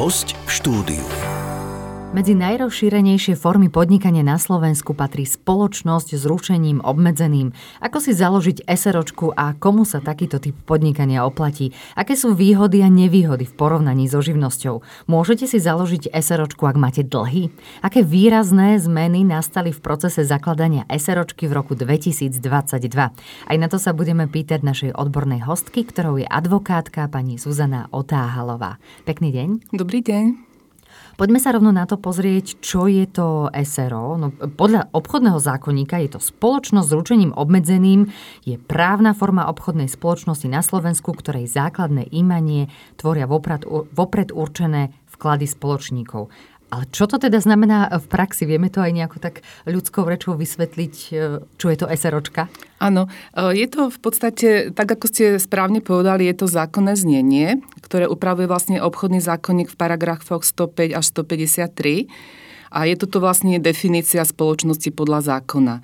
Host v štúdiu. Medzi najrozšírenejšie formy podnikania na Slovensku patrí spoločnosť s ručením obmedzeným. Ako si založiť SROčku a komu sa takýto typ podnikania oplatí? Aké sú výhody a nevýhody v porovnaní so živnosťou? Môžete si založiť SROčku, ak máte dlhy? Aké výrazné zmeny nastali v procese zakladania SROčky v roku 2022? Aj na to sa budeme pýtať našej odbornej hostky, ktorou je advokátka pani Zuzana Otáhalová. Pekný deň. Dobrý deň. Poďme sa rovno na to pozrieť, čo je to SRO. No, podľa obchodného zákonníka je to spoločnosť s ručením obmedzeným, je právna forma obchodnej spoločnosti na Slovensku, ktorej základné imanie tvoria vopred, vopred určené vklady spoločníkov. Ale čo to teda znamená v praxi? Vieme to aj nejako tak ľudskou rečou vysvetliť, e, čo je to SROčka? Áno, e, je to v podstate, tak ako ste správne povedali, je to zákonné znenie, ktoré upravuje vlastne obchodný zákonník v paragrafoch 105 až 153. A je toto vlastne definícia spoločnosti podľa zákona.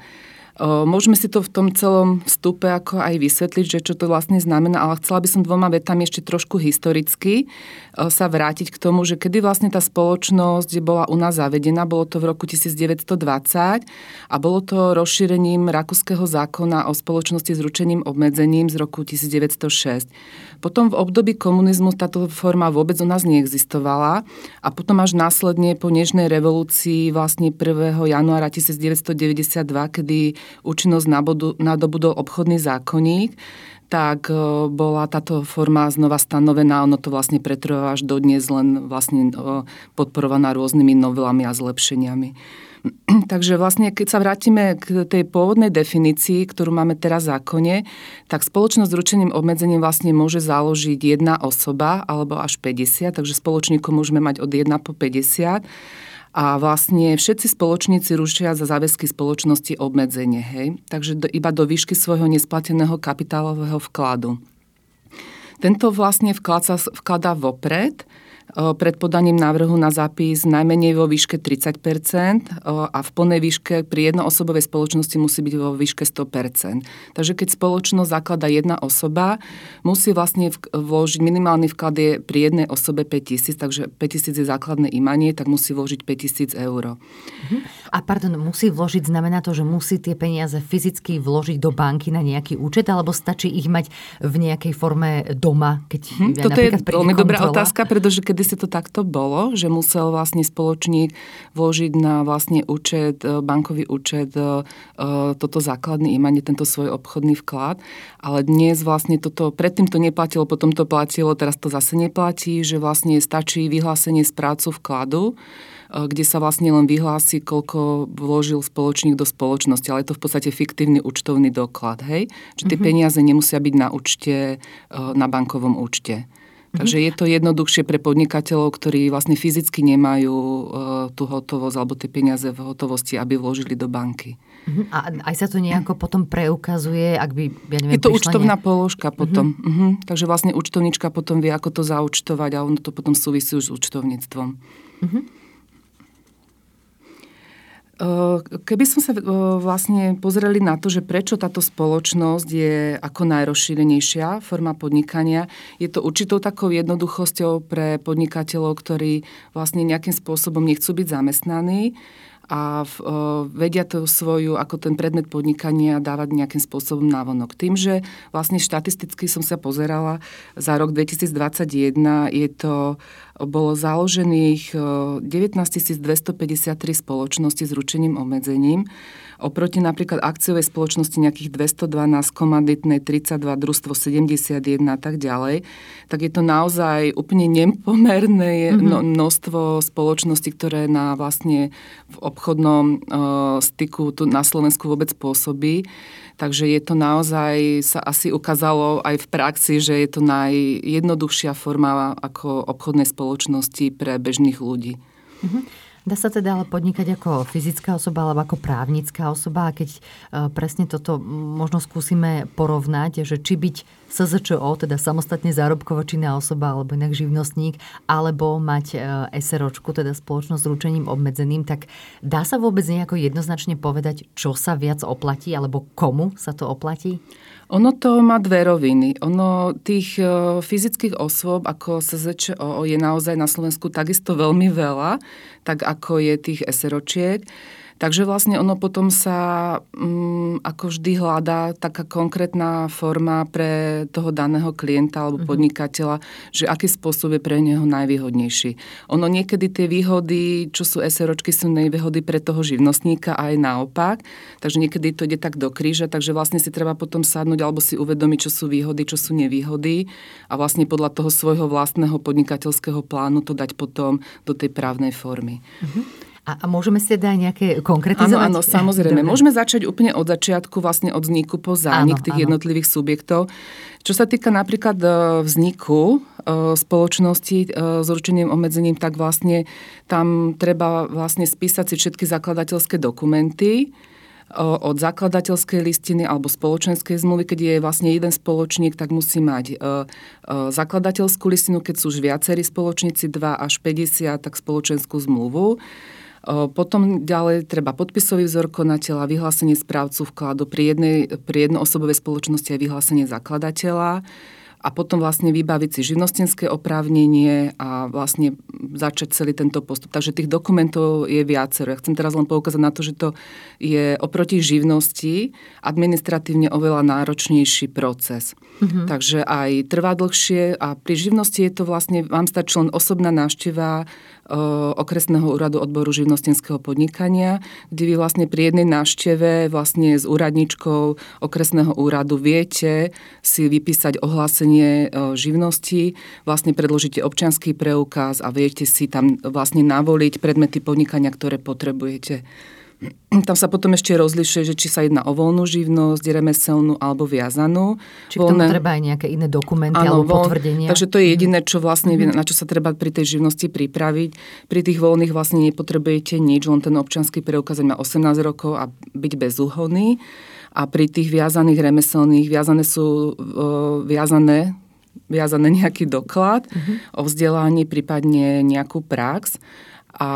Môžeme si to v tom celom vstupe ako aj vysvetliť, že čo to vlastne znamená, ale chcela by som dvoma vetami ešte trošku historicky sa vrátiť k tomu, že kedy vlastne tá spoločnosť bola u nás zavedená, bolo to v roku 1920 a bolo to rozšírením rakúskeho zákona o spoločnosti s ručením obmedzením z roku 1906. Potom v období komunizmu táto forma vôbec u nás neexistovala a potom až následne po Nežnej revolúcii vlastne 1. januára 1992, kedy účinnosť nadobudol obchodný zákonník, tak e, bola táto forma znova stanovená. Ono to vlastne pretrváva až dodnes len vlastne e, podporovaná rôznymi novelami a zlepšeniami. Takže vlastne, keď sa vrátime k tej pôvodnej definícii, ktorú máme teraz v zákone, tak spoločnosť s ručením obmedzením vlastne môže založiť jedna osoba alebo až 50, takže spoločníkov môžeme mať od 1 po 50 a vlastne všetci spoločníci rušia za záväzky spoločnosti obmedzenie, hej? takže do, iba do výšky svojho nesplateného kapitálového vkladu. Tento vlastne vklad sa vkladá vopred, pred podaním návrhu na zápis najmenej vo výške 30% a v plnej výške pri jednoosobovej spoločnosti musí byť vo výške 100% Takže keď spoločnosť zaklada jedna osoba, musí vlastne vložiť minimálny vklad je pri jednej osobe 5000, takže 5000 je základné imanie, tak musí vložiť 5000 eur. Mhm. A pardon, musí vložiť, znamená to, že musí tie peniaze fyzicky vložiť do banky na nejaký účet, alebo stačí ich mať v nejakej forme doma, keď hm, ja Toto je veľmi dobrá otázka, pretože keď si to takto bolo, že musel vlastne spoločník vložiť na vlastne účet, e, bankový účet e, e, toto základný imanie, tento svoj obchodný vklad. Ale dnes vlastne toto, predtým to neplatilo, potom to platilo, teraz to zase neplatí, že vlastne stačí vyhlásenie z prácu vkladu, kde sa vlastne len vyhlási, koľko vložil spoločník do spoločnosti, ale je to v podstate fiktívny účtovný doklad, hej? Že tie mm-hmm. peniaze nemusia byť na účte, na bankovom účte. Takže je to jednoduchšie pre podnikateľov, ktorí vlastne fyzicky nemajú uh, tú hotovosť alebo tie peniaze v hotovosti, aby vložili do banky. Uh-huh. A aj sa to nejako potom preukazuje, ak by, ja neviem, Je to účtovná ne... položka potom. Uh-huh. Uh-huh. Takže vlastne účtovnička potom vie, ako to zaučtovať a ono to potom súvisí už s účtovníctvom. Uh-huh. Keby sme sa vlastne pozreli na to, že prečo táto spoločnosť je ako najrozšírenejšia forma podnikania, je to určitou takou jednoduchosťou pre podnikateľov, ktorí vlastne nejakým spôsobom nechcú byť zamestnaní a v, vedia to svoju, ako ten predmet podnikania dávať nejakým spôsobom návonok. Tým, že vlastne štatisticky som sa pozerala za rok 2021, je to, bolo založených 19 253 spoločnosti s ručením obmedzením Oproti napríklad akciovej spoločnosti nejakých 212, komanditnej 32, družstvo 71 a tak ďalej, tak je to naozaj úplne nepomerné mm-hmm. množstvo spoločností, ktoré na vlastne v obchodnom uh, styku tu na Slovensku vôbec pôsobí. Takže je to naozaj, sa asi ukázalo aj v praxi, že je to najjednoduchšia forma ako obchodnej spoločnosti pre bežných ľudí. Mm-hmm. Dá sa teda ale podnikať ako fyzická osoba alebo ako právnická osoba a keď e, presne toto možno skúsime porovnať, že či byť SZČO, teda samostatne zárobkovo činná osoba alebo inak živnostník, alebo mať e, SROčku, teda spoločnosť s ručením obmedzeným, tak dá sa vôbec nejako jednoznačne povedať, čo sa viac oplatí alebo komu sa to oplatí? Ono to má dve roviny. Ono tých e, fyzických osôb ako SZČO je naozaj na Slovensku takisto veľmi veľa, tak ako je tých SROčiek. Takže vlastne ono potom sa um, ako vždy hľadá taká konkrétna forma pre toho daného klienta alebo mhm. podnikateľa, že aký spôsob je pre neho najvýhodnejší. Ono niekedy tie výhody, čo sú SROčky, sú nevýhody pre toho živnostníka a aj naopak. Takže niekedy to ide tak do kríža, takže vlastne si treba potom sadnúť alebo si uvedomiť, čo sú výhody, čo sú nevýhody a vlastne podľa toho svojho vlastného podnikateľského plánu to dať potom do tej právnej formy. Uh-huh. A, a môžeme si teda aj nejaké konkretizovať? Áno, áno, samozrejme. Dobre. Môžeme začať úplne od začiatku, vlastne od vzniku po zánik áno, tých áno. jednotlivých subjektov. Čo sa týka napríklad e, vzniku e, spoločnosti e, s určeným obmedzením, tak vlastne tam treba vlastne spísať si všetky zakladateľské dokumenty, od zakladateľskej listiny alebo spoločenskej zmluvy, keď je vlastne jeden spoločník, tak musí mať zakladateľskú listinu, keď sú už viacerí spoločníci, 2 až 50, tak spoločenskú zmluvu. Potom ďalej treba podpisový vzor konateľa, vyhlásenie správcu vkladu pri, jednej, pri jednoosobovej spoločnosti a vyhlásenie zakladateľa a potom vlastne vybaviť si živnostenské oprávnenie a vlastne začať celý tento postup. Takže tých dokumentov je viacero. Ja chcem teraz len poukázať na to, že to je oproti živnosti administratívne oveľa náročnejší proces. Mm-hmm. Takže aj trvá dlhšie a pri živnosti je to vlastne, vám stačí len osobná návšteva okresného úradu odboru živnostenského podnikania, kde vy vlastne pri jednej návšteve vlastne s úradničkou okresného úradu viete si vypísať ohlásenie živnosti, vlastne predložíte občianský preukaz a viete si tam vlastne navoliť predmety podnikania, ktoré potrebujete. Tam sa potom ešte rozlišuje, že či sa jedná o voľnú živnosť, remeselnú alebo viazanú. Či Voľné... k tomu treba aj nejaké iné dokumenty ano, alebo potvrdenia? Takže to je jediné, čo vlastne, mm-hmm. na čo sa treba pri tej živnosti pripraviť. Pri tých voľných vlastne nepotrebujete nič, len ten občanský preukaz má 18 rokov a byť bezúhodný. A pri tých viazaných remeselných, viazané sú uh, viazané viazané nejaký doklad mm-hmm. o vzdelaní, prípadne nejakú prax a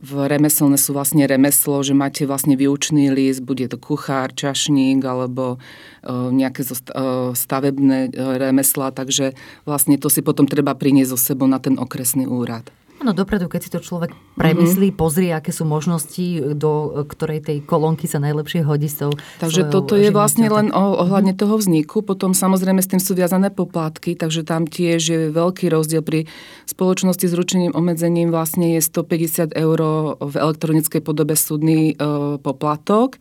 v remeselné sú vlastne remeslo, že máte vlastne výučný list, bude to kuchár, čašník alebo uh, nejaké zo uh, stavebné uh, remesla, takže vlastne to si potom treba priniesť so sebou na ten okresný úrad. Áno, dopredu, keď si to človek premyslí, mm-hmm. pozrie, aké sú možnosti, do ktorej tej kolónky sa najlepšie hodí s tou Takže toto je vlastne len o, ohľadne mm-hmm. toho vzniku. Potom samozrejme s tým sú viazané poplatky, takže tam tiež je veľký rozdiel pri spoločnosti s ručením obmedzením vlastne je 150 eur v elektronickej podobe súdny e, poplatok.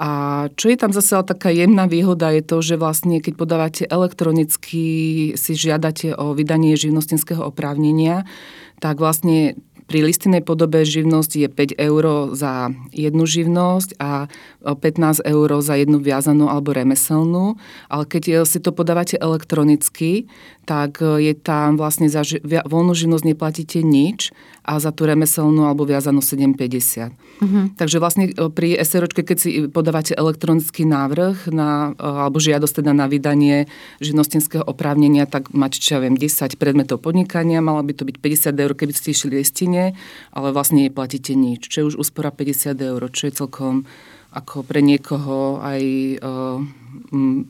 A čo je tam zase taká jemná výhoda je to, že vlastne keď podávate elektronicky, si žiadate o vydanie živnostenského oprávnenia, tak vlastne pri listinnej podobe živnosť je 5 eur za jednu živnosť a 15 eur za jednu viazanú alebo remeselnú. Ale keď si to podávate elektronicky, tak je tam vlastne za ži- voľnú živnosť neplatíte nič a za tú remeselnú alebo viazanú 7,50. Mm-hmm. Takže vlastne e, pri SROčke, keď si podávate elektronický návrh na, e, alebo žiadosť teda na vydanie živnostenského oprávnenia, tak máte, čo ja viem, 10 predmetov podnikania, malo by to byť 50 eur, keby ste išli listine, ale vlastne neplatíte nič, čo je už úspora 50 eur, čo je celkom ako pre niekoho aj uh, m,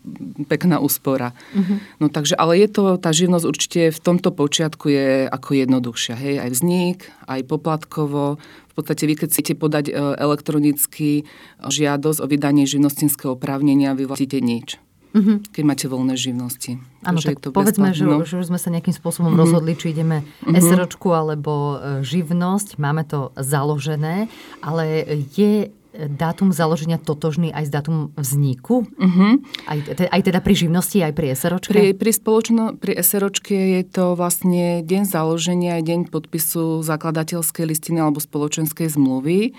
pekná úspora. Uh-huh. No takže, ale je to, tá živnosť určite v tomto počiatku je ako jednoduchšia. Hej, aj vznik, aj poplatkovo. V podstate vy, keď chcete podať uh, elektronicky žiadosť o vydanie živnostinského oprávnenia, vy vlastníte nič. Uh-huh. keď máte voľné živnosti. Áno, tak to povedzme, že, že už sme sa nejakým spôsobom uh-huh. rozhodli, či ideme uh-huh. SROčku alebo živnosť, máme to založené, ale je dátum založenia totožný aj s dátum vzniku? Uh-huh. Aj, aj teda pri živnosti, aj pri SROčke? Pri, pri, spoločno, pri SROčke je to vlastne deň založenia, deň podpisu zakladateľskej listiny alebo spoločenskej zmluvy.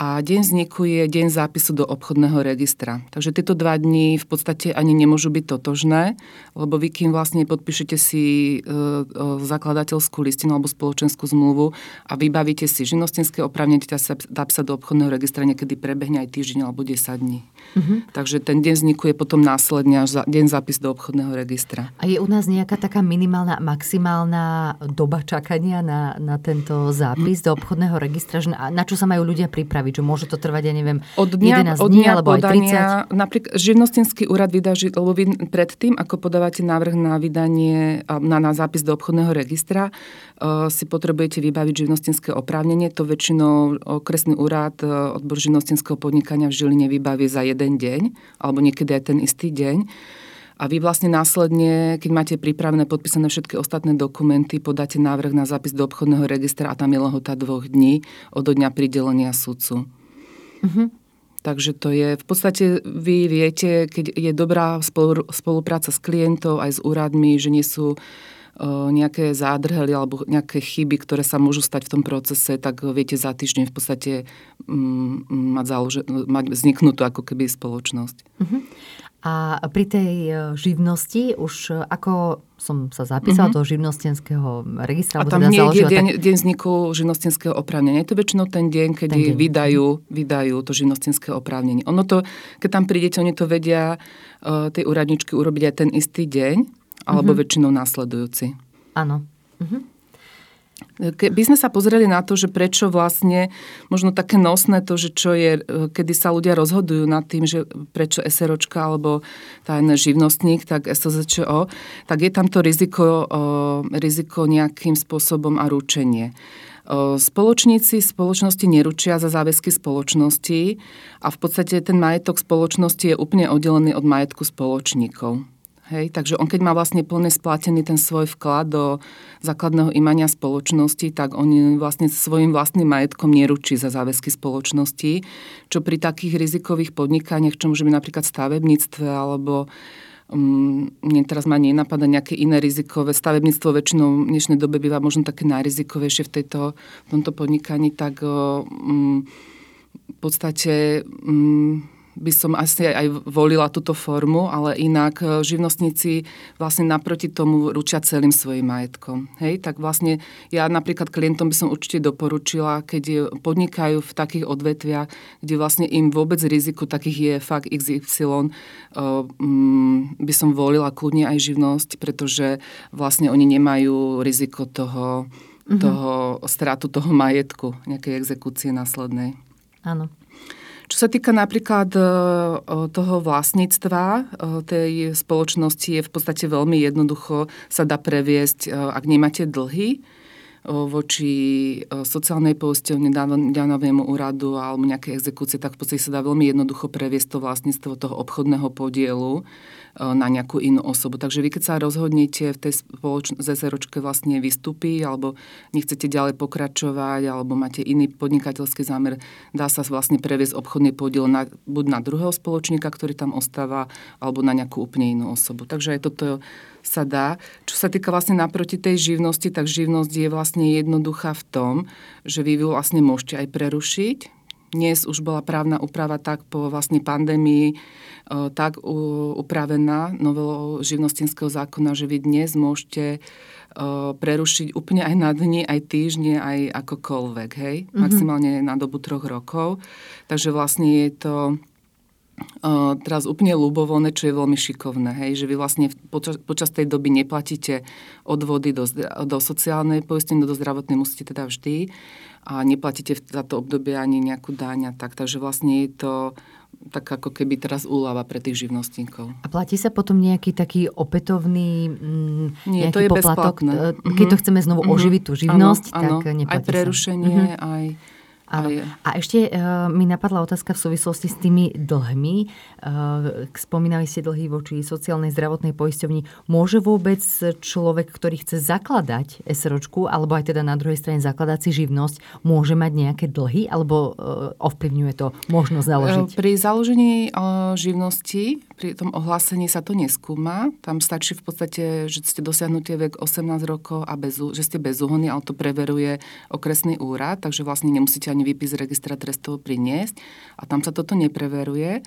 A deň vzniku je deň zápisu do obchodného registra. Takže tieto dva dni v podstate ani nemôžu byť totožné, lebo vy kým vlastne podpíšete si e, e, zakladateľskú listinu alebo spoločenskú zmluvu a vybavíte si živnostenské oprávnenie, dá sa do obchodného registra niekedy prebehne aj týždeň alebo 10 dní. Uh-huh. Takže ten deň vzniku je potom následne až za, deň zápis do obchodného registra. A je u nás nejaká taká minimálna, maximálna doba čakania na, na tento zápis do obchodného registra? Že na čo sa majú ľudia pripraviť? Že môže to trvať, ja neviem, od dňa, 11 od dní, alebo podania, aj 30? Napríklad živnostenský úrad vydá, lebo vy predtým, ako podávate návrh na vydanie, na, na zápis do obchodného registra, uh, si potrebujete vybaviť živnostenské oprávnenie. To väčšinou okresný úrad, uh, odbor živnostenského podnikania v Žiline vybaví za jeden deň, alebo niekedy aj ten istý deň. A vy vlastne následne, keď máte pripravené, podpísané všetky ostatné dokumenty, podáte návrh na zápis do obchodného registra a tam je lehota dvoch dní od dňa pridelenia sudcu. Uh-huh. Takže to je, v podstate vy viete, keď je dobrá spolupráca s klientov aj s úradmi, že nie sú nejaké zádrhely alebo nejaké chyby, ktoré sa môžu stať v tom procese, tak viete za týždeň v podstate mm, mať, založe, mať vzniknutú ako keby spoločnosť. Uh-huh. A pri tej e, živnosti už e, ako som sa zapísala uh-huh. do živnostenského registra. A tam teda nie je deň, tak... deň vzniku živnostenského oprávnenia. Je to väčšinou ten deň, kedy ten deň. Vydajú, vydajú to živnostenské oprávnenie. Ono to, keď tam prídete, oni to vedia uh, tej úradničky urobiť aj ten istý deň, alebo uh-huh. väčšinou následujúci. Áno. Uh-huh. Keby sme sa pozreli na to, že prečo vlastne, možno také nosné to, že čo je, kedy sa ľudia rozhodujú nad tým, že prečo SROčka alebo tajný živnostník, tak SOZČO, tak je tam to riziko, riziko nejakým spôsobom a ručenie. Spoločníci spoločnosti neručia za záväzky spoločnosti a v podstate ten majetok spoločnosti je úplne oddelený od majetku spoločníkov. Hej, takže on keď má vlastne plne splatený ten svoj vklad do základného imania spoločnosti, tak on vlastne svojim vlastným majetkom neručí za záväzky spoločnosti, čo pri takých rizikových podnikaniach, čo môže byť napríklad stavebníctve alebo um, mne teraz ma nenapadá nejaké iné rizikové. Stavebníctvo väčšinou v dnešnej dobe býva možno také najrizikovejšie v, tejto, v tomto podnikaní, tak um, v podstate um, by som asi aj volila túto formu, ale inak e, živnostníci vlastne naproti tomu ručia celým svojim majetkom. Hej, tak vlastne ja napríklad klientom by som určite doporučila, keď podnikajú v takých odvetviach, kde vlastne im vôbec riziku takých je fakt XY, e, mm, by som volila kľudne aj živnosť, pretože vlastne oni nemajú riziko toho, mm-hmm. toho stratu toho majetku, nejakej exekúcie následnej. Áno. Čo sa týka napríklad e, toho vlastníctva e, tej spoločnosti, je v podstate veľmi jednoducho sa dá previesť, e, ak nemáte dlhy, voči sociálnej poisťovne, daňovému úradu alebo nejaké exekúcie, tak v podstate sa dá veľmi jednoducho previesť to vlastníctvo toho obchodného podielu na nejakú inú osobu. Takže vy keď sa rozhodnete v tej spoločnosti ZSRočke vlastne vystúpiť alebo nechcete ďalej pokračovať alebo máte iný podnikateľský zámer, dá sa vlastne previesť obchodný podiel na, buď na druhého spoločníka, ktorý tam ostáva, alebo na nejakú úplne inú osobu. Takže aj toto sa dá. Čo sa týka vlastne naproti tej živnosti, tak živnosť je vlastne jednoduchá v tom, že vy ju vlastne môžete aj prerušiť. Dnes už bola právna úprava tak po vlastne pandémii tak upravená novelou živnostenského zákona, že vy dnes môžete prerušiť úplne aj na dni, aj týždne, aj akokoľvek, hej? Mm-hmm. Maximálne na dobu troch rokov. Takže vlastne je to Uh, teraz úplne ľubovoľné, čo je veľmi šikovné, hej, že vy vlastne počas, počas tej doby neplatíte odvody do, do sociálnej poistenia, do zdravotnej musíte teda vždy a neplatíte za to obdobie ani nejakú dáň a tak, takže vlastne je to tak ako keby teraz úlava pre tých živnostníkov. A platí sa potom nejaký taký opätovný mm, Nie, to je poplatok? Bezplatné. Keď to chceme znovu mm-hmm. oživiť tú živnosť, ano, tak ano. neplatí Aj prerušenie, sa. Mm-hmm. aj Áno. A ešte uh, mi napadla otázka v súvislosti s tými dlhmi. Uh, spomínali ste dlhy voči sociálnej zdravotnej poisťovni. Môže vôbec človek, ktorý chce zakladať SROčku, alebo aj teda na druhej strane zakladať si živnosť, môže mať nejaké dlhy, alebo uh, ovplyvňuje to možnosť založiť? Pri založení uh, živnosti, pri tom ohlásení sa to neskúma. Tam stačí v podstate, že ste dosiahnutie vek 18 rokov a bez, že ste bezúhonní, ale to preveruje okresný úrad, takže vlastne nemusíte ani ani výpis registra trestov priniesť a tam sa toto nepreveruje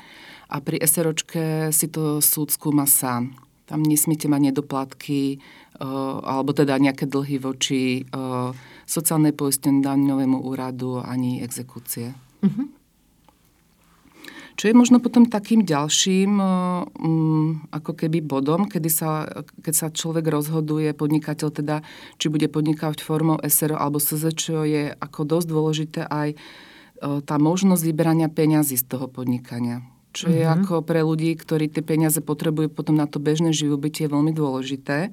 a pri SROčke si to súd skúma sám. Tam nesmíte mať nedoplatky alebo teda nejaké dlhy voči sociálnej poistení daňovému úradu ani exekúcie. Uh-huh. Čo je možno potom takým ďalším um, ako keby bodom, kedy sa, keď sa človek rozhoduje, podnikateľ teda, či bude podnikať formou SRO alebo SZČ, je ako dosť dôležité aj uh, tá možnosť vyberania peňazí z toho podnikania. Čo je uh-huh. ako pre ľudí, ktorí tie peniaze potrebujú potom na to bežné živobytie veľmi dôležité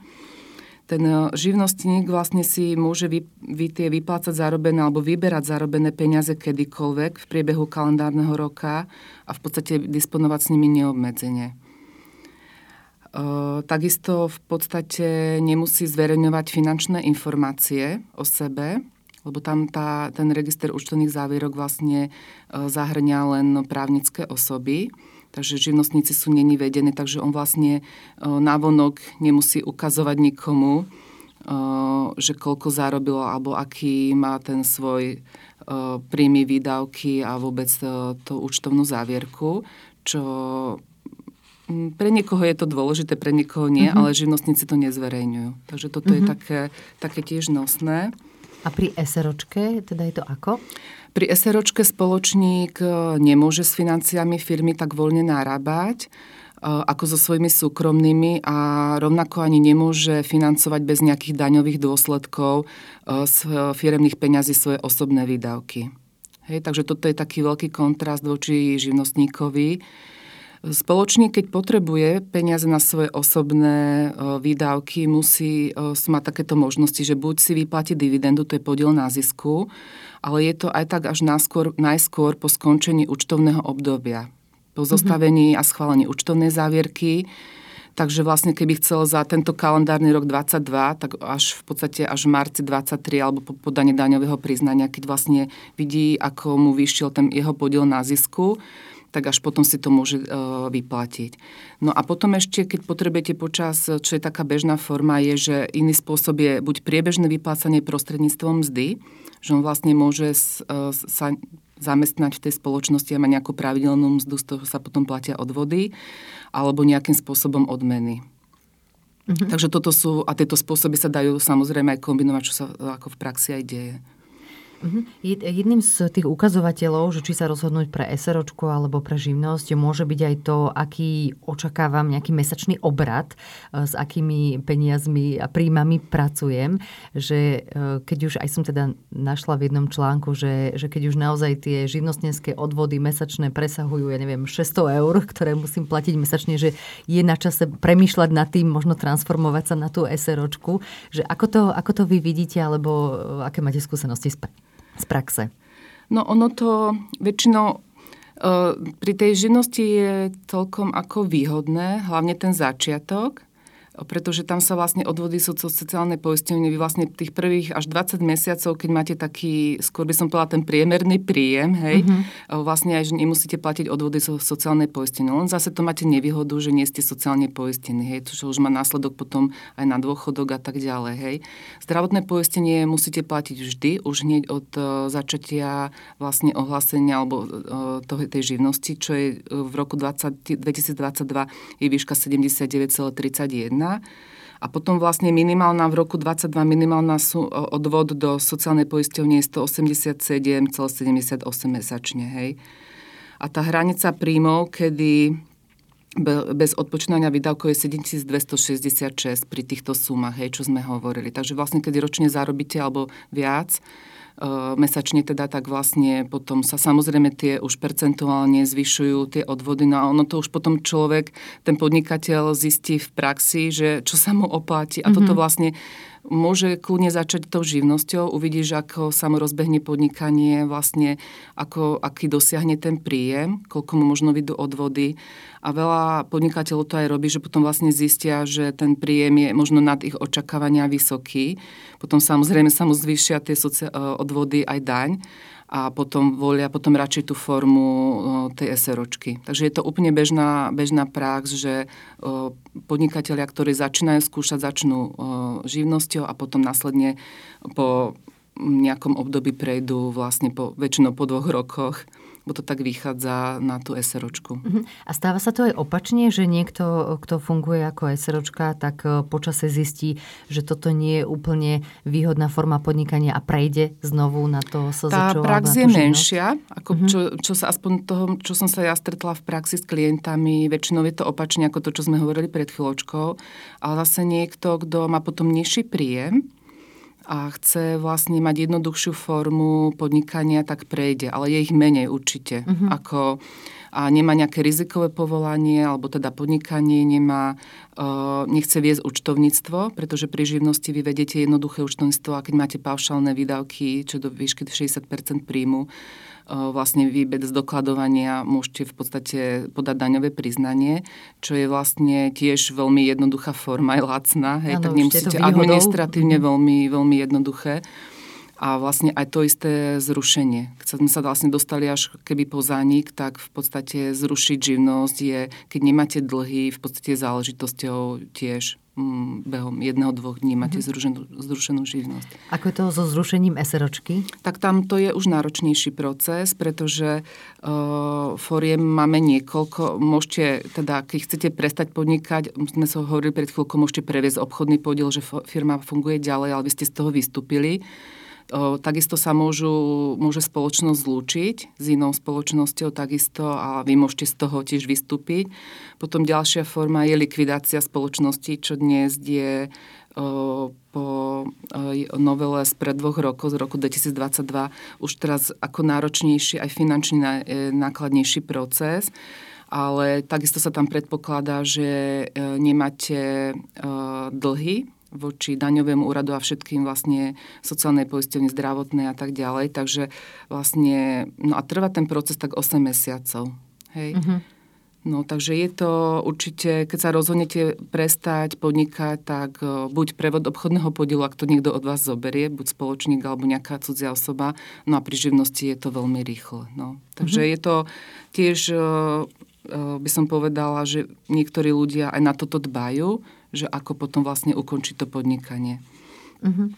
ten e, živnostník vlastne si môže vy, vy tie vyplácať zarobené alebo vyberať zarobené peniaze kedykoľvek v priebehu kalendárneho roka a v podstate disponovať s nimi neobmedzenie. E, takisto v podstate nemusí zverejňovať finančné informácie o sebe, lebo tam tá, ten register účtovných závierok vlastne e, zahrňa len právnické osoby takže živnostníci sú není vedení, takže on vlastne e, návonok nemusí ukazovať nikomu, e, že koľko zarobil alebo aký má ten svoj e, príjmy, výdavky a vôbec tú účtovnú závierku, čo pre niekoho je to dôležité, pre niekoho nie, mm-hmm. ale živnostníci to nezverejňujú. Takže toto mm-hmm. je mhm. také, také tiež nosné. A pri SROčke teda je to ako? Pri SROčke spoločník e, nemôže s financiami firmy tak voľne narábať e, ako so svojimi súkromnými a rovnako ani nemôže financovať bez nejakých daňových dôsledkov e, z firemných peňazí svoje osobné výdavky. Hej, takže toto je taký veľký kontrast voči živnostníkovi. Spoločník, keď potrebuje peniaze na svoje osobné výdavky, musí mať takéto možnosti, že buď si vyplatiť dividendu, to je podiel na zisku, ale je to aj tak až náskôr, najskôr po skončení účtovného obdobia. Po zostavení mm-hmm. a schválení účtovnej závierky. Takže vlastne keby chcel za tento kalendárny rok 22, tak až v podstate až v marci 23 alebo po podaní daňového priznania, keď vlastne vidí, ako mu vyšiel ten jeho podiel na zisku, tak až potom si to môže e, vyplatiť. No a potom ešte, keď potrebujete počas, čo je taká bežná forma, je, že iný spôsob je buď priebežné vyplácanie prostredníctvom mzdy, že on vlastne môže sa zamestnať v tej spoločnosti a mať nejakú pravidelnú mzdu, z toho sa potom platia odvody, alebo nejakým spôsobom odmeny. Mm-hmm. Takže toto sú, a tieto spôsoby sa dajú samozrejme aj kombinovať, čo sa ako v praxi aj deje. Mhm. Jedným z tých ukazovateľov, že či sa rozhodnúť pre SROčku alebo pre živnosť, môže byť aj to, aký očakávam nejaký mesačný obrad, e, s akými peniazmi a príjmami pracujem. Že e, keď už aj som teda našla v jednom článku, že, že keď už naozaj tie živnostnecké odvody mesačné presahujú, ja neviem, 600 eur, ktoré musím platiť mesačne, že je na čase premýšľať nad tým, možno transformovať sa na tú SROčku. Že ako to, ako to vy vidíte, alebo e, aké máte skúsenosti s z praxe? No ono to väčšinou e, pri tej živnosti je celkom ako výhodné, hlavne ten začiatok, pretože tam sa vlastne odvody sú sociálne poistenie. Vy vlastne tých prvých až 20 mesiacov, keď máte taký, skôr by som povedala, ten priemerný príjem, hej, mm-hmm. vlastne aj, že nemusíte platiť odvody so sociálne poistenie. Len zase to máte nevýhodu, že nie ste sociálne poistení, hej, čo už má následok potom aj na dôchodok a tak ďalej, hej. Zdravotné poistenie musíte platiť vždy, už hneď od uh, začatia vlastne ohlásenia alebo uh, toho, tej živnosti, čo je v roku 20, 2022 je výška 79,31 a potom vlastne minimálna v roku 22 minimálna sú, odvod do sociálnej poisťovne je 187,78 mesačne. Hej. A tá hranica príjmov, kedy bez odpočínania výdavkov je 7266 pri týchto sumách, hej, čo sme hovorili. Takže vlastne, keď ročne zarobíte alebo viac, E, mesačne teda, tak vlastne potom sa samozrejme tie už percentuálne zvyšujú tie odvody. No a ono to už potom človek, ten podnikateľ zistí v praxi, že čo sa mu oplatí. A mm-hmm. toto vlastne môže kľudne začať tou živnosťou, uvidíš, ako sa mu rozbehne podnikanie, vlastne ako, aký dosiahne ten príjem, koľko mu možno vidú odvody. A veľa podnikateľov to aj robí, že potom vlastne zistia, že ten príjem je možno nad ich očakávania vysoký. Potom samozrejme sa mu zvýšia tie odvody aj daň a potom volia potom radšej tú formu tej SROčky. Takže je to úplne bežná, bežná prax, že podnikatelia, ktorí začínajú skúšať, začnú živnosťou a potom následne po nejakom období prejdú vlastne po, väčšinou po dvoch rokoch bo to tak vychádza na tú SROčku. Uh-huh. A stáva sa to aj opačne, že niekto, kto funguje ako SROčka, tak e, počase zistí, že toto nie je úplne výhodná forma podnikania a prejde znovu na to SZČO? Tá prax je menšia, ako uh-huh. čo, čo sa aspoň toho, čo som sa ja stretla v praxi s klientami, väčšinou je to opačne ako to, čo sme hovorili pred chvíľočkou, ale zase niekto, kto má potom nižší príjem, a chce vlastne mať jednoduchšiu formu podnikania, tak prejde. Ale je ich menej určite. Uh-huh. Ako, a nemá nejaké rizikové povolanie, alebo teda podnikanie nemá, uh, nechce viesť účtovníctvo, pretože pri živnosti vy vedete jednoduché účtovníctvo a keď máte paušálne výdavky, čo do výšky 60% príjmu, vlastne vy bez dokladovania môžete v podstate podať daňové priznanie, čo je vlastne tiež veľmi jednoduchá forma, aj lacná, hej, ano, tak nemusíte administratívne mm. veľmi, veľmi jednoduché. A vlastne aj to isté zrušenie. Keď sme sa vlastne dostali až keby po zánik, tak v podstate zrušiť živnosť je, keď nemáte dlhy, v podstate záležitosťou tiež Mm, behom jedného, dvoch dní máte mm-hmm. zrušenú, zrušenú živnosť. Ako je to so zrušením SROčky? Tak tam to je už náročnejší proces, pretože uh, foriem máme niekoľko. Môžete, teda, keď chcete prestať podnikať, sme sa hovorili pred chvíľkou, môžete previesť obchodný podiel, že firma funguje ďalej, ale vy ste z toho vystúpili. Takisto sa môžu, môže spoločnosť zlúčiť s inou spoločnosťou takisto a vy môžete z toho tiež vystúpiť. Potom ďalšia forma je likvidácia spoločnosti, čo dnes je po novele z pred dvoch rokov, z roku 2022, už teraz ako náročnejší, aj finančne e, nákladnejší proces ale takisto sa tam predpokladá, že e, nemáte dlhy voči daňovému úradu a všetkým vlastne sociálnej poisťovni, zdravotnej a tak ďalej. Takže vlastne, no a trvá ten proces tak 8 mesiacov. Hej. Uh-huh. No, takže je to určite, keď sa rozhodnete prestať podnikať, tak e, buď prevod obchodného podielu, ak to niekto od vás zoberie, buď spoločník alebo nejaká cudzia osoba, no a pri živnosti je to veľmi rýchle. No. Takže mm-hmm. je to tiež, e, e, by som povedala, že niektorí ľudia aj na toto dbajú, že ako potom vlastne ukončiť to podnikanie. Uh-huh.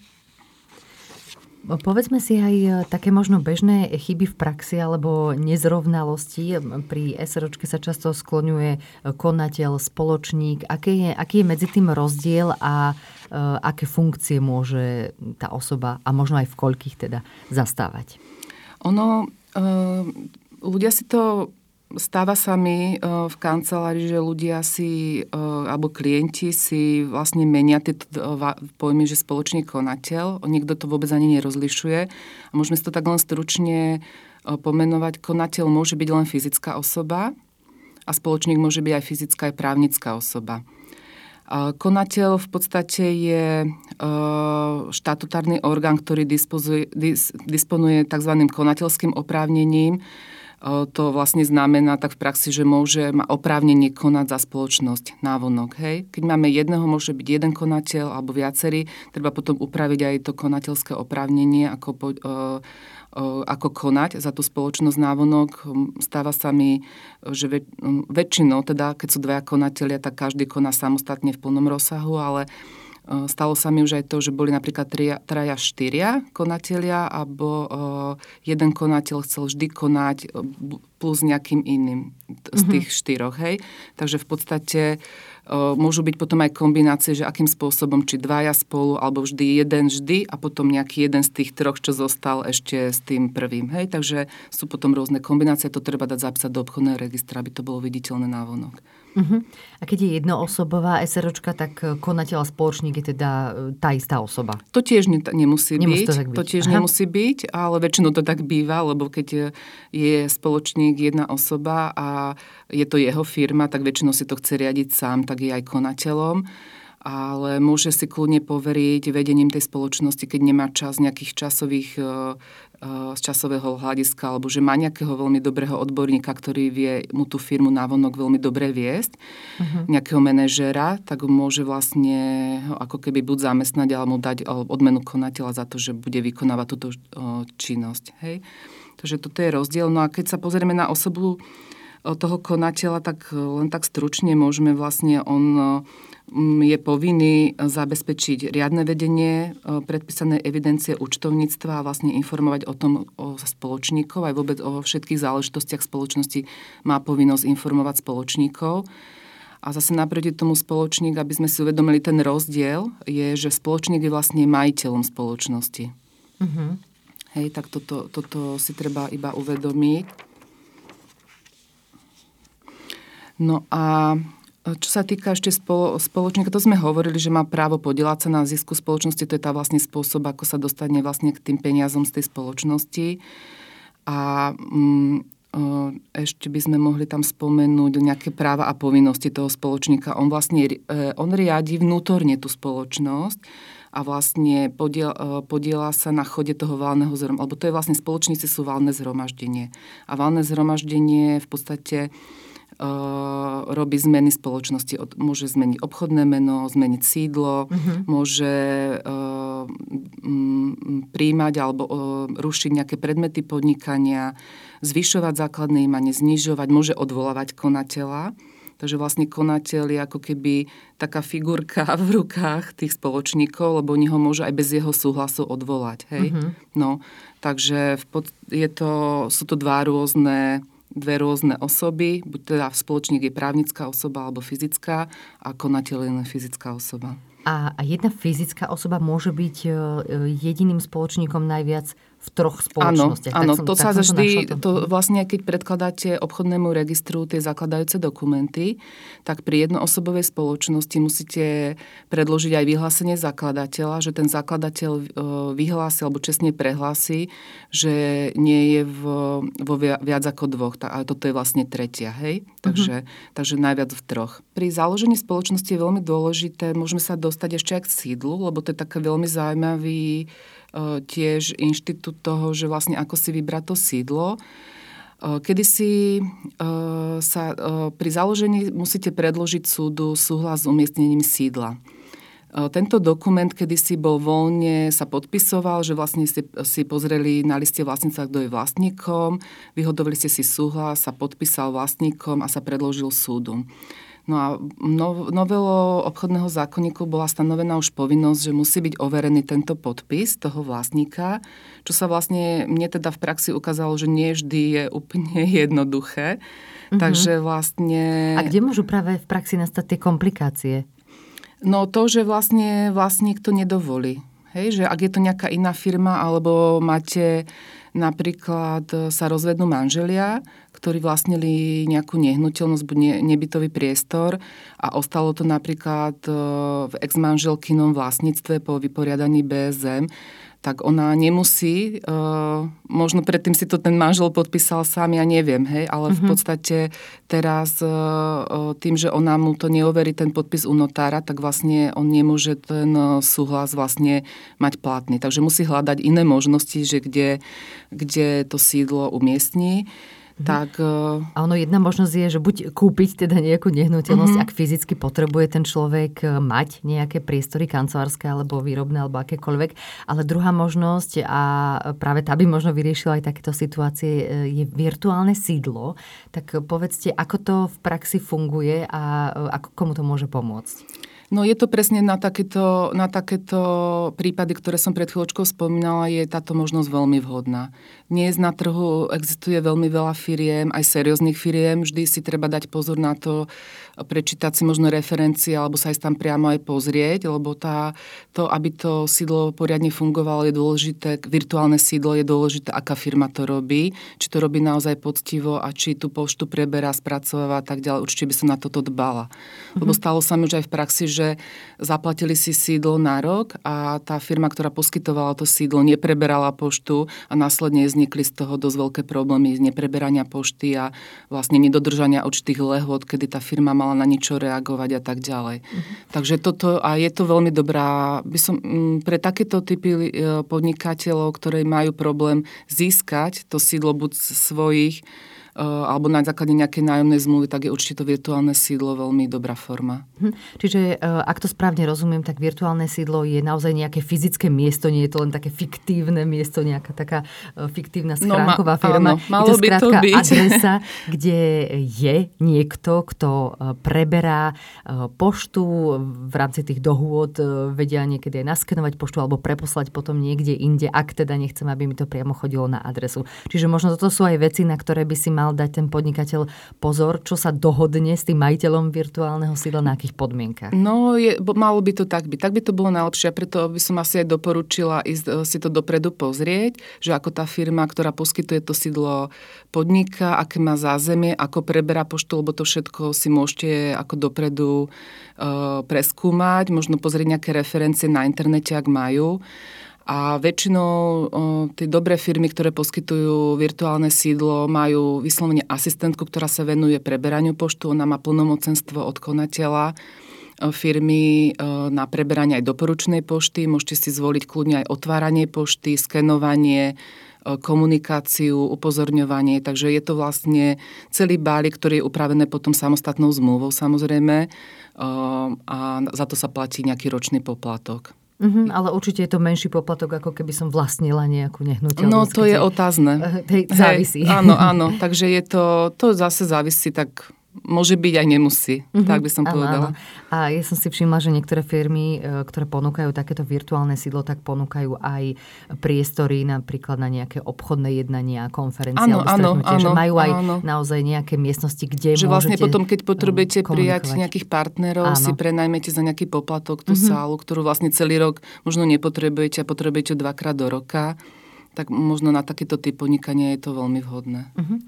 Povedzme si aj e, také možno bežné chyby v praxi alebo nezrovnalosti. Pri SROčke sa často skloňuje e, konateľ, spoločník. Aký je, aký je medzi tým rozdiel a uh, aké funkcie môže tá osoba a možno aj v koľkých teda zastávať? Ono, uh, ľudia si to Stáva sa mi e, v kancelárii, že ľudia si, e, alebo klienti si vlastne menia tieto pojmy, že spoločný konateľ. Niekto to vôbec ani nerozlišuje. A môžeme si to tak len stručne e, pomenovať. Konateľ môže byť len fyzická osoba a spoločník môže byť aj fyzická, aj právnická osoba. Konateľ v podstate je štatutárny orgán, ktorý disponuje tzv. konateľským oprávnením, to vlastne znamená tak v praxi, že môže ma oprávnenie konať za spoločnosť návonok. Hej? Keď máme jedného, môže byť jeden konateľ alebo viacerý, treba potom upraviť aj to konateľské oprávnenie, ako, po, ako konať za tú spoločnosť návonok. Stáva sa mi, že väč- väčšinou, teda keď sú dvaja konatelia, tak každý koná samostatne v plnom rozsahu, ale Stalo sa mi už aj to, že boli napríklad traja, traja štyria konatelia, alebo jeden konateľ chcel vždy konať plus nejakým iným z mhm. tých mm-hmm. štyroch. Hej? Takže v podstate môžu byť potom aj kombinácie, že akým spôsobom, či dvaja spolu, alebo vždy jeden vždy a potom nejaký jeden z tých troch, čo zostal ešte s tým prvým. Hej? Takže sú potom rôzne kombinácie, to treba dať zapísať do obchodného registra, aby to bolo viditeľné návonok. Uh-huh. A keď je jednoosobová SROčka, tak konateľ a spoločník je teda e, tá istá osoba? To tiež ne, nemusí, nemusí byť. To, byť. to tiež Aha. nemusí byť, ale väčšinou to tak býva, lebo keď je spoločník jedna osoba a je to jeho firma, tak väčšinou si to chce riadiť sám, tak je aj konateľom ale môže si kľudne poveriť vedením tej spoločnosti, keď nemá čas nejakých časových z časového hľadiska, alebo že má nejakého veľmi dobrého odborníka, ktorý vie mu tú firmu návonok veľmi dobre viesť, uh-huh. nejakého manažéra, tak môže vlastne ho ako keby buď zamestnať, alebo mu dať odmenu konateľa za to, že bude vykonávať túto činnosť. Hej? Takže toto je rozdiel. No a keď sa pozrieme na osobu toho konateľa, tak len tak stručne môžeme vlastne, on je povinný zabezpečiť riadne vedenie predpísanej evidencie účtovníctva a vlastne informovať o tom o spoločníkov, aj vôbec o všetkých záležitostiach spoločnosti má povinnosť informovať spoločníkov. A zase naproti tomu spoločník, aby sme si uvedomili ten rozdiel, je, že spoločník je vlastne majiteľom spoločnosti. Uh-huh. Hej, tak toto, toto si treba iba uvedomiť. No a čo sa týka ešte spolo, spoločníka, to sme hovorili, že má právo podielať sa na zisku spoločnosti, to je tá vlastne spôsob, ako sa dostane vlastne k tým peniazom z tej spoločnosti. A mm, ešte by sme mohli tam spomenúť nejaké práva a povinnosti toho spoločníka. On vlastne e, on riadi vnútorne tú spoločnosť a vlastne podiel, e, podiela sa na chode toho valného zhromaždenia. Alebo to je vlastne spoločníci sú valné zhromaždenie. A valné zhromaždenie v podstate robí zmeny spoločnosti. Môže zmeniť obchodné meno, zmeniť sídlo, uh-huh. môže príjmať alebo rušiť nejaké predmety podnikania, zvyšovať základné imanie, znižovať, môže odvolávať konateľa. Takže vlastne konateľ je ako keby taká figurka v rukách tých spoločníkov, lebo oni ho môžu aj bez jeho súhlasu odvolať. Hej? Uh-huh. No, takže v pod, je to, sú to dva rôzne dve rôzne osoby, buď teda spoločník je právnická osoba alebo fyzická a konateľ je len fyzická osoba. A, jedna fyzická osoba môže byť e, jediným spoločníkom najviac v troch spoločnostiach. Áno, áno to sa vždy, to. to vlastne keď predkladáte obchodnému registru tie zakladajúce dokumenty, tak pri jednoosobovej spoločnosti musíte predložiť aj vyhlásenie zakladateľa, že ten zakladateľ e, vyhlási alebo čestne prehlási, že nie je v, vo viac ako dvoch. Ale toto je vlastne tretia, hej? Takže, uh-huh. takže najviac v troch. Pri založení spoločnosti je veľmi dôležité, môžeme sa dostať ešte aj k sídlu, lebo to je také veľmi zaujímavý tiež inštitút toho, že vlastne ako si vybrať to sídlo. E, kedy si e, sa pri založení musíte predložiť súdu súhlas s umiestnením sídla. Tento dokument kedysi bol voľne, sa podpisoval, že vlastne si, si pozreli na liste vlastníca, kto je vlastníkom, vyhodovali ste si súhlas, sa podpísal vlastníkom a sa predložil súdu. No a novelo obchodného zákonníku bola stanovená už povinnosť, že musí byť overený tento podpis toho vlastníka, čo sa vlastne mne teda v praxi ukázalo, že nie vždy je úplne jednoduché. Mm-hmm. Takže vlastne... A kde môžu práve v praxi nastať tie komplikácie? No to, že vlastne vlastník to nedovolí. Hej, že ak je to nejaká iná firma, alebo máte napríklad sa rozvednú manželia, ktorí vlastnili nejakú nehnuteľnosť, buď nebytový priestor a ostalo to napríklad e, v ex-manželkynom vlastníctve po vyporiadaní BSM, tak ona nemusí, uh, možno predtým si to ten manžel podpísal sám, ja neviem, hej, ale mm-hmm. v mhm. podstate teraz uh, tým, že ona mu to neoverí ten podpis u notára, tak vlastne on nemôže ten súhlas vlastne mať platný. Takže musí hľadať iné možnosti, že kde, kde to sídlo umiestní. Mhm. Tak, a ono jedna možnosť je, že buď kúpiť teda nejakú nehnuteľnosť, uh-huh. ak fyzicky potrebuje ten človek e, mať nejaké priestory kancelárske alebo výrobné alebo akékoľvek. Ale druhá možnosť a práve tá by možno vyriešila aj takéto situácie e, je virtuálne sídlo. Tak povedzte, ako to v praxi funguje a e, ako komu to môže pomôcť? No je to presne na takéto, na takéto prípady, ktoré som pred chvíľočkou spomínala, je táto možnosť veľmi vhodná. Dnes na trhu existuje veľmi veľa firiem, aj serióznych firiem. Vždy si treba dať pozor na to, prečítať si možno referencie alebo sa aj tam priamo aj pozrieť, lebo tá, to, aby to sídlo poriadne fungovalo, je dôležité, virtuálne sídlo je dôležité, aká firma to robí, či to robí naozaj poctivo a či tú poštu preberá, spracováva a tak ďalej. Určite by som na toto dbala. Lebo stalo sa mi už aj v praxi, že zaplatili si sídlo na rok a tá firma, ktorá poskytovala to sídlo, nepreberala poštu a následne vznikli z toho dosť veľké problémy z nepreberania pošty a vlastne nedodržania určitých lehôd, kedy tá firma mala na niečo reagovať a tak ďalej. Mm-hmm. Takže toto, a je to veľmi dobrá, by som mm, pre takéto typy e, podnikateľov, ktorí majú problém získať to sídlo buď svojich alebo na základe nejakej nájomnej zmluvy, tak je určite to virtuálne sídlo veľmi dobrá forma. Hm. Čiže ak to správne rozumiem, tak virtuálne sídlo je naozaj nejaké fyzické miesto, nie je to len také fiktívne miesto, nejaká taká fiktívna schránková no, ma, firma. Áno, malo je to by to byť. adresa, kde je niekto, kto preberá poštu v rámci tých dohôd, vedia niekedy aj naskenovať poštu alebo preposlať potom niekde inde, ak teda nechcem, aby mi to priamo chodilo na adresu. Čiže možno toto sú aj veci, na ktoré by si mal dať ten podnikateľ pozor, čo sa dohodne s tým majiteľom virtuálneho sídla, na akých podmienkach. No, je, malo by to tak byť. Tak by to bolo najlepšie preto by som asi aj doporučila ísť e, si to dopredu pozrieť, že ako tá firma, ktorá poskytuje to sídlo podniká, aké má zázemie, ako preberá poštu, lebo to všetko si môžete ako dopredu uh, preskúmať, možno pozrieť nejaké referencie na internete, ak majú. A väčšinou tie dobré firmy, ktoré poskytujú virtuálne sídlo, majú vyslovene asistentku, ktorá sa venuje preberaniu poštu. Ona má plnomocenstvo od konateľa firmy na preberanie aj doporučnej pošty. Môžete si zvoliť kľudne aj otváranie pošty, skenovanie, komunikáciu, upozorňovanie. Takže je to vlastne celý bálik, ktorý je upravený potom samostatnou zmluvou samozrejme a za to sa platí nejaký ročný poplatok. Mm-hmm, ale určite je to menší poplatok, ako keby som vlastnila nejakú nehnuteľnosť. No to je otázne. Hej, závisí. Hej, áno, áno. Takže je to, to zase závisí tak môže byť aj nemusí, mm-hmm. tak by som povedala. Áno. A ja som si všimla, že niektoré firmy, e, ktoré ponúkajú takéto virtuálne sídlo, tak ponúkajú aj priestory napríklad na nejaké obchodné jednania, konferencie áno, alebo stretnutie, áno, že majú aj áno. naozaj nejaké miestnosti, kde že vlastne potom, keď potrebujete prijať nejakých partnerov, áno. si prenajmete za nejaký poplatok tú mm-hmm. sálu, ktorú vlastne celý rok možno nepotrebujete a potrebujete dvakrát do roka, tak možno na takéto typ podnikania je to veľmi vhodné. Mm-hmm.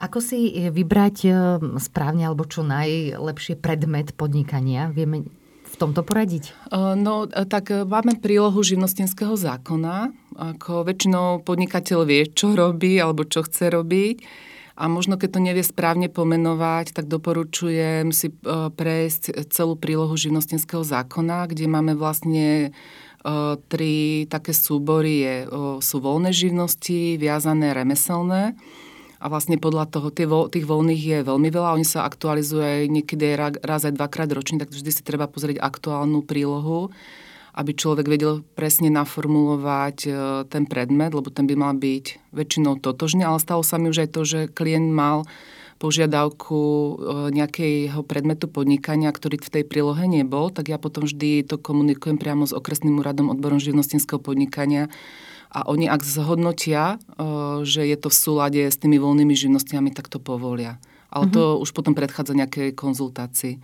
Ako si eh, vybrať eh, správne alebo čo najlepšie predmet podnikania? Vieme v tomto poradiť? Eh, no, tak máme prílohu živnostenského zákona. Ako väčšinou podnikateľ vie, čo robí alebo čo chce robiť. A možno, keď to nevie správne pomenovať, tak doporučujem si prejsť celú prílohu živnostenského zákona, kde máme vlastne tri také súbory. Je, sú voľné živnosti, viazané remeselné a vlastne podľa toho tých voľných je veľmi veľa. Oni sa aktualizujú aj niekedy raz aj dvakrát ročne, tak vždy si treba pozrieť aktuálnu prílohu, aby človek vedel presne naformulovať e, ten predmet, lebo ten by mal byť väčšinou totožný, ale stalo sa mi už aj to, že klient mal požiadavku e, nejakého predmetu podnikania, ktorý v tej prílohe nebol, tak ja potom vždy to komunikujem priamo s okresným úradom odborom živnostenského podnikania, a oni ak zhodnotia, že je to v súlade s tými voľnými živnostiami, tak to povolia. Ale to mm-hmm. už potom predchádza nejakej konzultácii.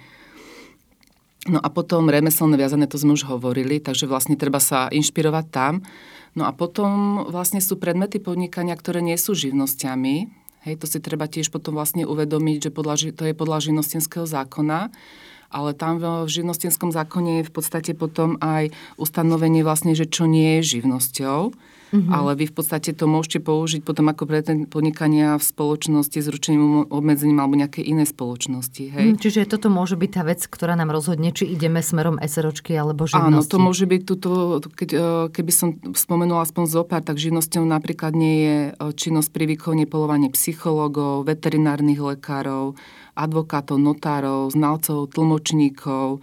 No a potom remeselné viazané, to sme už hovorili, takže vlastne treba sa inšpirovať tam. No a potom vlastne sú predmety podnikania, ktoré nie sú živnosťami. Hej, to si treba tiež potom vlastne uvedomiť, že podľa, to je podľa živnostenského zákona ale tam v živnostenskom zákone je v podstate potom aj ustanovenie vlastne, že čo nie je živnosťou. Mm-hmm. Ale vy v podstate to môžete použiť potom ako pre ten podnikania v spoločnosti s ručením obmedzením alebo nejakej inej spoločnosti. Hej? Mm, čiže toto môže byť tá vec, ktorá nám rozhodne, či ideme smerom SROčky alebo živnosti. Áno, to môže byť tuto, keď, e, keby som spomenula aspoň zopár, tak živnosťou napríklad nie je e, činnosť pri výkone polovanie psychológov, veterinárnych lekárov, advokátov, notárov, znalcov, tlmočníkov,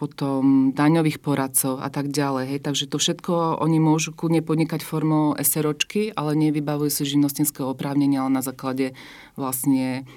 potom daňových poradcov a tak ďalej. Hej. Takže to všetko oni môžu kľudne podnikať formou SROčky, ale nevybavujú si živnostenského oprávnenia, ale na základe vlastne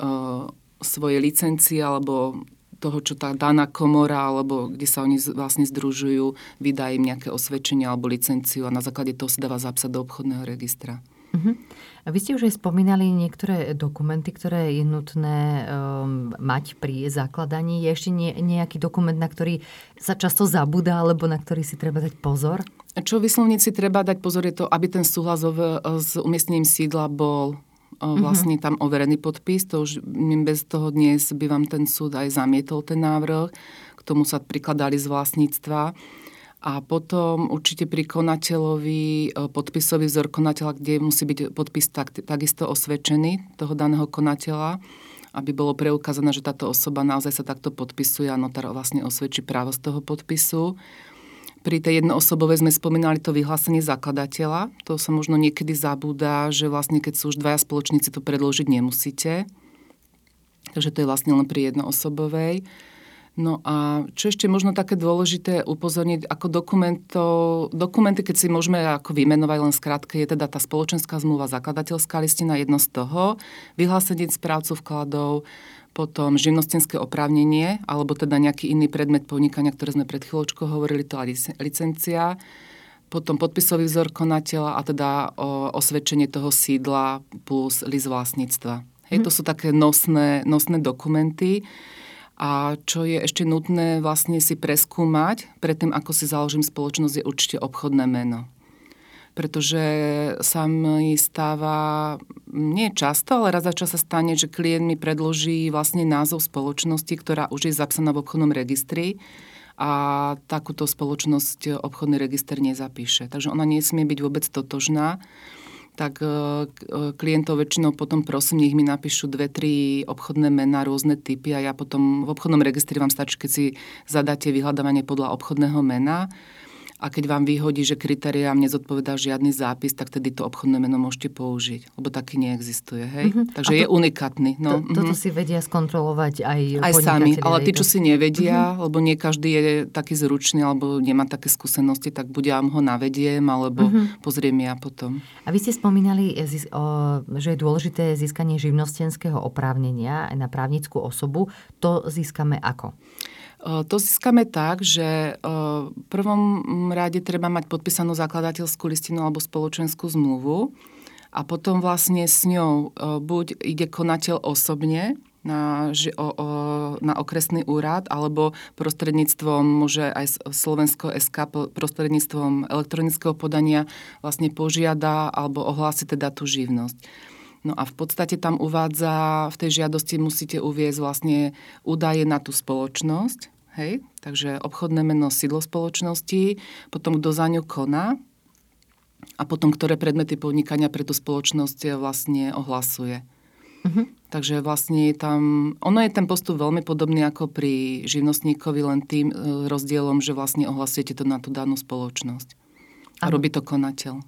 uh, svojej licencie alebo toho, čo tá daná komora, alebo kde sa oni vlastne združujú, vydá im nejaké osvedčenie alebo licenciu a na základe toho sa dáva zapsať do obchodného registra. Uh-huh. Vy ste už aj spomínali niektoré dokumenty, ktoré je nutné um, mať pri zakladaní. Je ešte nie, nejaký dokument, na ktorý sa často zabúda, alebo na ktorý si treba dať pozor? Čo vyslovniť si treba dať pozor je to, aby ten súhlas s umiestnením sídla bol mhm. vlastne tam overený podpis. To už bez toho dnes by vám ten súd aj zamietol ten návrh. K tomu sa prikladali z vlastníctva. A potom určite pri konateľovi, e, podpisový vzor konateľa, kde musí byť podpis tak, takisto osvedčený toho daného konateľa, aby bolo preukázané, že táto osoba naozaj sa takto podpisuje a notár vlastne osvedčí právo z toho podpisu. Pri tej jednoosobovej sme spomínali to vyhlásenie zakladateľa. To sa možno niekedy zabúda, že vlastne keď sú už dvaja spoločníci, to predložiť nemusíte. Takže to je vlastne len pri jednoosobovej. No a čo ešte možno také dôležité upozorniť, ako dokumenty, keď si môžeme ako vymenovať len skrátke, je teda tá spoločenská zmluva, zakladateľská listina, jedno z toho, vyhlásenie správcu vkladov, potom živnostenské oprávnenie, alebo teda nejaký iný predmet podnikania, ktoré sme pred chvíľočkou hovorili, to licencia, potom podpisový vzor konateľa a teda osvedčenie toho sídla plus list vlastníctva. Hej, to sú také nosné, nosné dokumenty. A čo je ešte nutné vlastne si preskúmať, predtým ako si založím spoločnosť, je určite obchodné meno pretože sa mi stáva, nie často, ale raz za čas sa stane, že klient mi predloží vlastne názov spoločnosti, ktorá už je zapsaná v obchodnom registri a takúto spoločnosť obchodný register nezapíše. Takže ona nesmie byť vôbec totožná tak e, e, klientov väčšinou potom prosím, nech mi napíšu dve, tri obchodné mená, rôzne typy a ja potom v obchodnom registri vám stačí, keď si zadáte vyhľadávanie podľa obchodného mena a keď vám vyhodí, že kritériám nezodpovedá žiadny zápis, tak tedy to obchodné meno môžete použiť, lebo taký neexistuje. Hej? Mm-hmm. Takže to, je unikátny. No, to, toto mm-hmm. si vedia skontrolovať aj Aj sami, ale tí, čo si nevedia, mm-hmm. lebo nie každý je taký zručný, alebo nemá také skúsenosti, tak buď ja ho navediem, alebo mm-hmm. pozriem ja potom. A vy ste spomínali, eh, že je dôležité získanie živnostenského oprávnenia na právnickú osobu. To získame ako? To získame tak, že v prvom rade treba mať podpísanú zakladateľskú listinu alebo spoločenskú zmluvu a potom vlastne s ňou buď ide konateľ osobne na, na okresný úrad alebo prostredníctvom, môže aj Slovensko SK prostredníctvom elektronického podania vlastne požiada alebo ohlási teda tú živnosť. No a v podstate tam uvádza, v tej žiadosti musíte uviezť vlastne údaje na tú spoločnosť, hej, takže obchodné meno, sídlo spoločnosti, potom kto za ňu koná a potom ktoré predmety podnikania pre tú spoločnosť vlastne ohlasuje. Uh-huh. Takže vlastne je tam, ono je ten postup veľmi podobný ako pri živnostníkovi, len tým e, rozdielom, že vlastne ohlasujete to na tú danú spoločnosť. A robí to konateľ.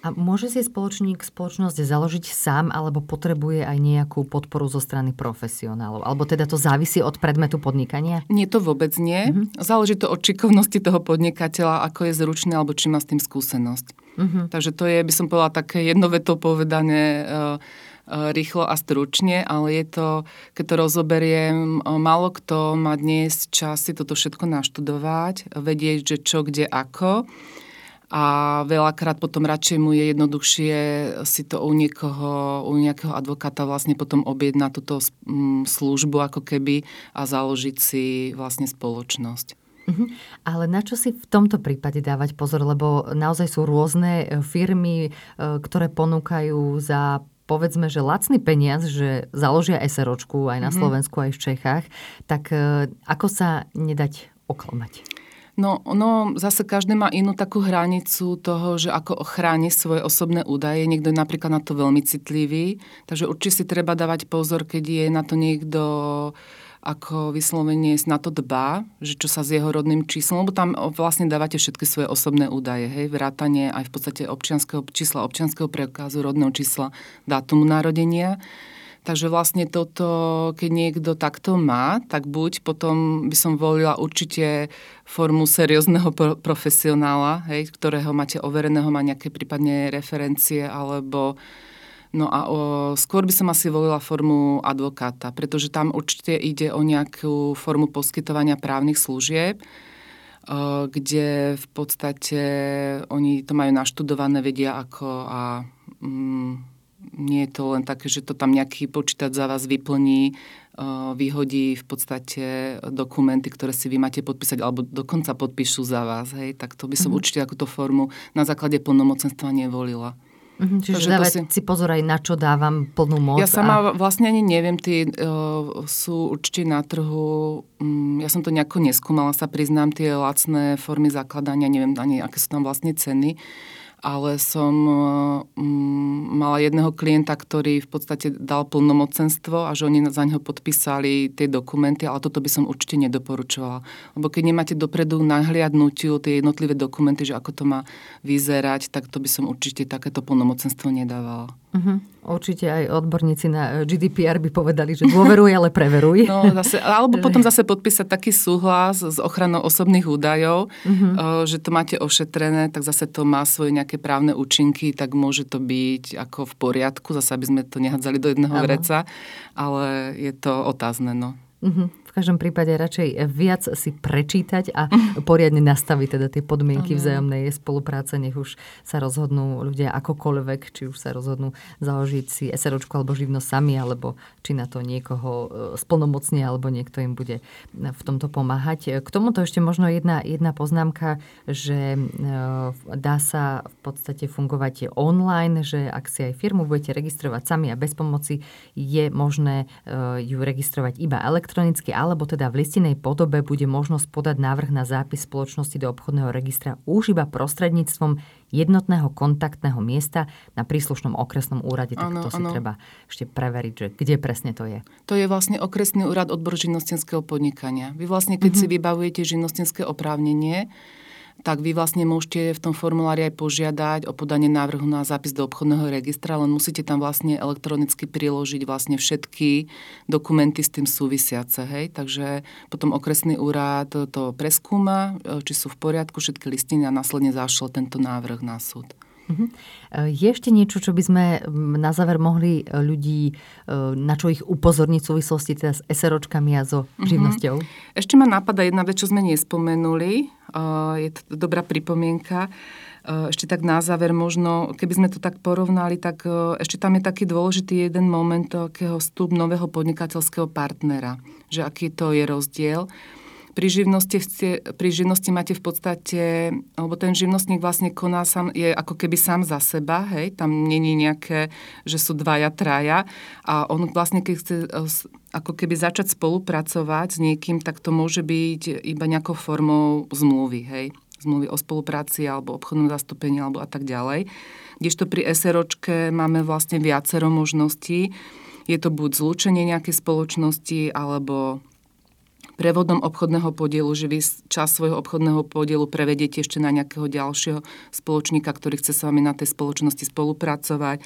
A môže si spoločník spoločnosť založiť sám alebo potrebuje aj nejakú podporu zo strany profesionálov? Alebo teda to závisí od predmetu podnikania? Nie, to vôbec nie. Uh-huh. Záleží to od čikovnosti toho podnikateľa, ako je zručný alebo či má s tým skúsenosť. Uh-huh. Takže to je, by som povedala, také jednoveto povedané uh, uh, rýchlo a stručne, ale je to, keď to rozoberiem, uh, málo kto má dnes čas si toto všetko naštudovať, vedieť, že čo, kde, ako a veľakrát potom radšej mu je jednoduchšie si to u niekoho, u nejakého advokáta vlastne potom objednať túto službu ako keby a založiť si vlastne spoločnosť. Uh-huh. Ale na čo si v tomto prípade dávať pozor, lebo naozaj sú rôzne e, firmy, e, ktoré ponúkajú za povedzme, že lacný peniaz, že založia SROčku aj na mhm. Slovensku, aj v Čechách, tak e, ako sa nedať oklamať? No, ono zase každý má inú takú hranicu toho, že ako ochráni svoje osobné údaje. Niekto je napríklad na to veľmi citlivý, takže určite si treba dávať pozor, keď je na to niekto ako vyslovene na to dbá, že čo sa s jeho rodným číslom, lebo tam vlastne dávate všetky svoje osobné údaje, hej, vrátanie aj v podstate občianského čísla, občianského preukazu, rodného čísla, dátumu narodenia. Takže vlastne toto, keď niekto takto má, tak buď potom by som volila určite formu seriózneho profesionála, hej, ktorého máte overeného, má nejaké prípadne referencie, alebo No a o, skôr by som asi volila formu advokáta, pretože tam určite ide o nejakú formu poskytovania právnych služieb, kde v podstate oni to majú naštudované, vedia ako a mm, nie je to len také, že to tam nejaký počítač za vás vyplní, vyhodí v podstate dokumenty, ktoré si vy máte podpísať, alebo dokonca podpíšu za vás. Hej? Tak to by som mm-hmm. určite takúto formu na základe plnomocenstva nevolila. Mm-hmm, čiže Takže dávať si... si pozor aj na čo dávam plnú moc. Ja sama a... vlastne ani neviem, tí uh, sú určite na trhu, um, ja som to nejako neskúmala, sa priznám, tie lacné formy zakladania, neviem ani, aké sú tam vlastne ceny ale som um, mala jedného klienta, ktorý v podstate dal plnomocenstvo a že oni za neho podpísali tie dokumenty, ale toto by som určite nedoporučovala. Lebo keď nemáte dopredu nahliadnutiu tie jednotlivé dokumenty, že ako to má vyzerať, tak to by som určite takéto plnomocenstvo nedávala. Uh-huh. Určite aj odborníci na GDPR by povedali, že dôveruj, ale preveruj. No, zase, alebo potom zase podpísať taký súhlas s ochranou osobných údajov, uh-huh. že to máte ošetrené, tak zase to má svoje nejaké právne účinky, tak môže to byť ako v poriadku, zase aby sme to nehadzali do jedného uh-huh. vreca, ale je to otázne. No. Uh-huh v každom prípade radšej viac si prečítať a poriadne nastaviť teda tie podmienky vzájomnej spolupráce, nech už sa rozhodnú ľudia akokoľvek, či už sa rozhodnú založiť si SROčku alebo živnosť sami, alebo či na to niekoho e, splnomocne, alebo niekto im bude v tomto pomáhať. K tomuto ešte možno jedna, jedna poznámka, že e, dá sa v podstate fungovať online, že ak si aj firmu budete registrovať sami a bez pomoci, je možné e, ju registrovať iba elektronicky, alebo teda v listinej podobe bude možnosť podať návrh na zápis spoločnosti do obchodného registra už iba prostredníctvom jednotného kontaktného miesta na príslušnom okresnom úrade. Tak ano, to si ano. treba ešte preveriť, že kde presne to je. To je vlastne okresný úrad odboru živnostenského podnikania. Vy vlastne, keď mm-hmm. si vybavujete živnostenské oprávnenie, tak vy vlastne môžete v tom formulári aj požiadať o podanie návrhu na zápis do obchodného registra, len musíte tam vlastne elektronicky priložiť vlastne všetky dokumenty s tým súvisiace. Hej? Takže potom okresný úrad to preskúma, či sú v poriadku všetky listiny a následne zašle tento návrh na súd. Uh-huh. Je ešte niečo, čo by sme na záver mohli e, ľudí, e, na čo ich upozorniť v súvislosti teda s SROčkami a so mhm. živnosťou? Uh-huh. Ešte ma napadá jedna vec, čo sme nespomenuli. Je to dobrá pripomienka. Ešte tak na záver možno, keby sme to tak porovnali, tak ešte tam je taký dôležitý jeden moment takého vstup nového podnikateľského partnera. Že aký to je rozdiel. Pri živnosti, pri živnosti máte v podstate, alebo ten živnostník vlastne koná sám, je ako keby sám za seba, hej, tam není nejaké, že sú dvaja, traja a on vlastne, keď chce e, ako keby začať spolupracovať s niekým, tak to môže byť iba nejakou formou zmluvy, hej, zmluvy o spolupráci alebo obchodnom zastúpení alebo a tak ďalej. Kdežto pri SROčke máme vlastne viacero možností. Je to buď zlúčenie nejakej spoločnosti alebo prevodom obchodného podielu, že vy čas svojho obchodného podielu prevediete ešte na nejakého ďalšieho spoločníka, ktorý chce s vami na tej spoločnosti spolupracovať.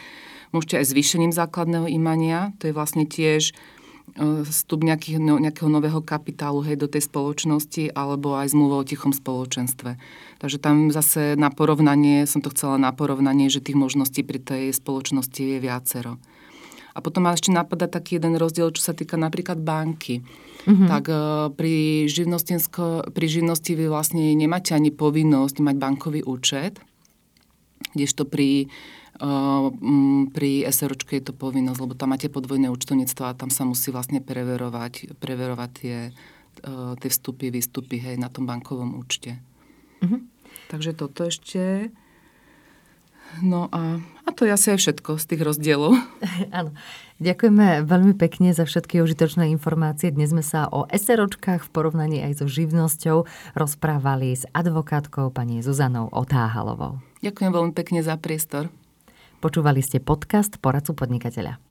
Môžete aj zvýšením základného imania, to je vlastne tiež e, vstup nejakých, no, nejakého nového kapitálu hej, do tej spoločnosti alebo aj zmluva o tichom spoločenstve. Takže tam zase na porovnanie, som to chcela na porovnanie, že tých možností pri tej spoločnosti je viacero. A potom ma ešte napadá taký jeden rozdiel, čo sa týka napríklad banky. Mm-hmm. Tak uh, pri, pri živnosti vy vlastne nemáte ani povinnosť mať bankový účet, kdežto pri, uh, pri SROčke je to povinnosť, lebo tam máte podvojné účtovníctvo a tam sa musí vlastne preverovať, preverovať tie, uh, tie vstupy, výstupy hej, na tom bankovom účte. Mm-hmm. Takže toto ešte. No a, a to je asi aj všetko z tých rozdielov. Áno. Ďakujeme veľmi pekne za všetky užitočné informácie. Dnes sme sa o SROčkách v porovnaní aj so živnosťou rozprávali s advokátkou pani Zuzanou Otáhalovou. Ďakujem veľmi pekne za priestor. Počúvali ste podcast Poradcu podnikateľa.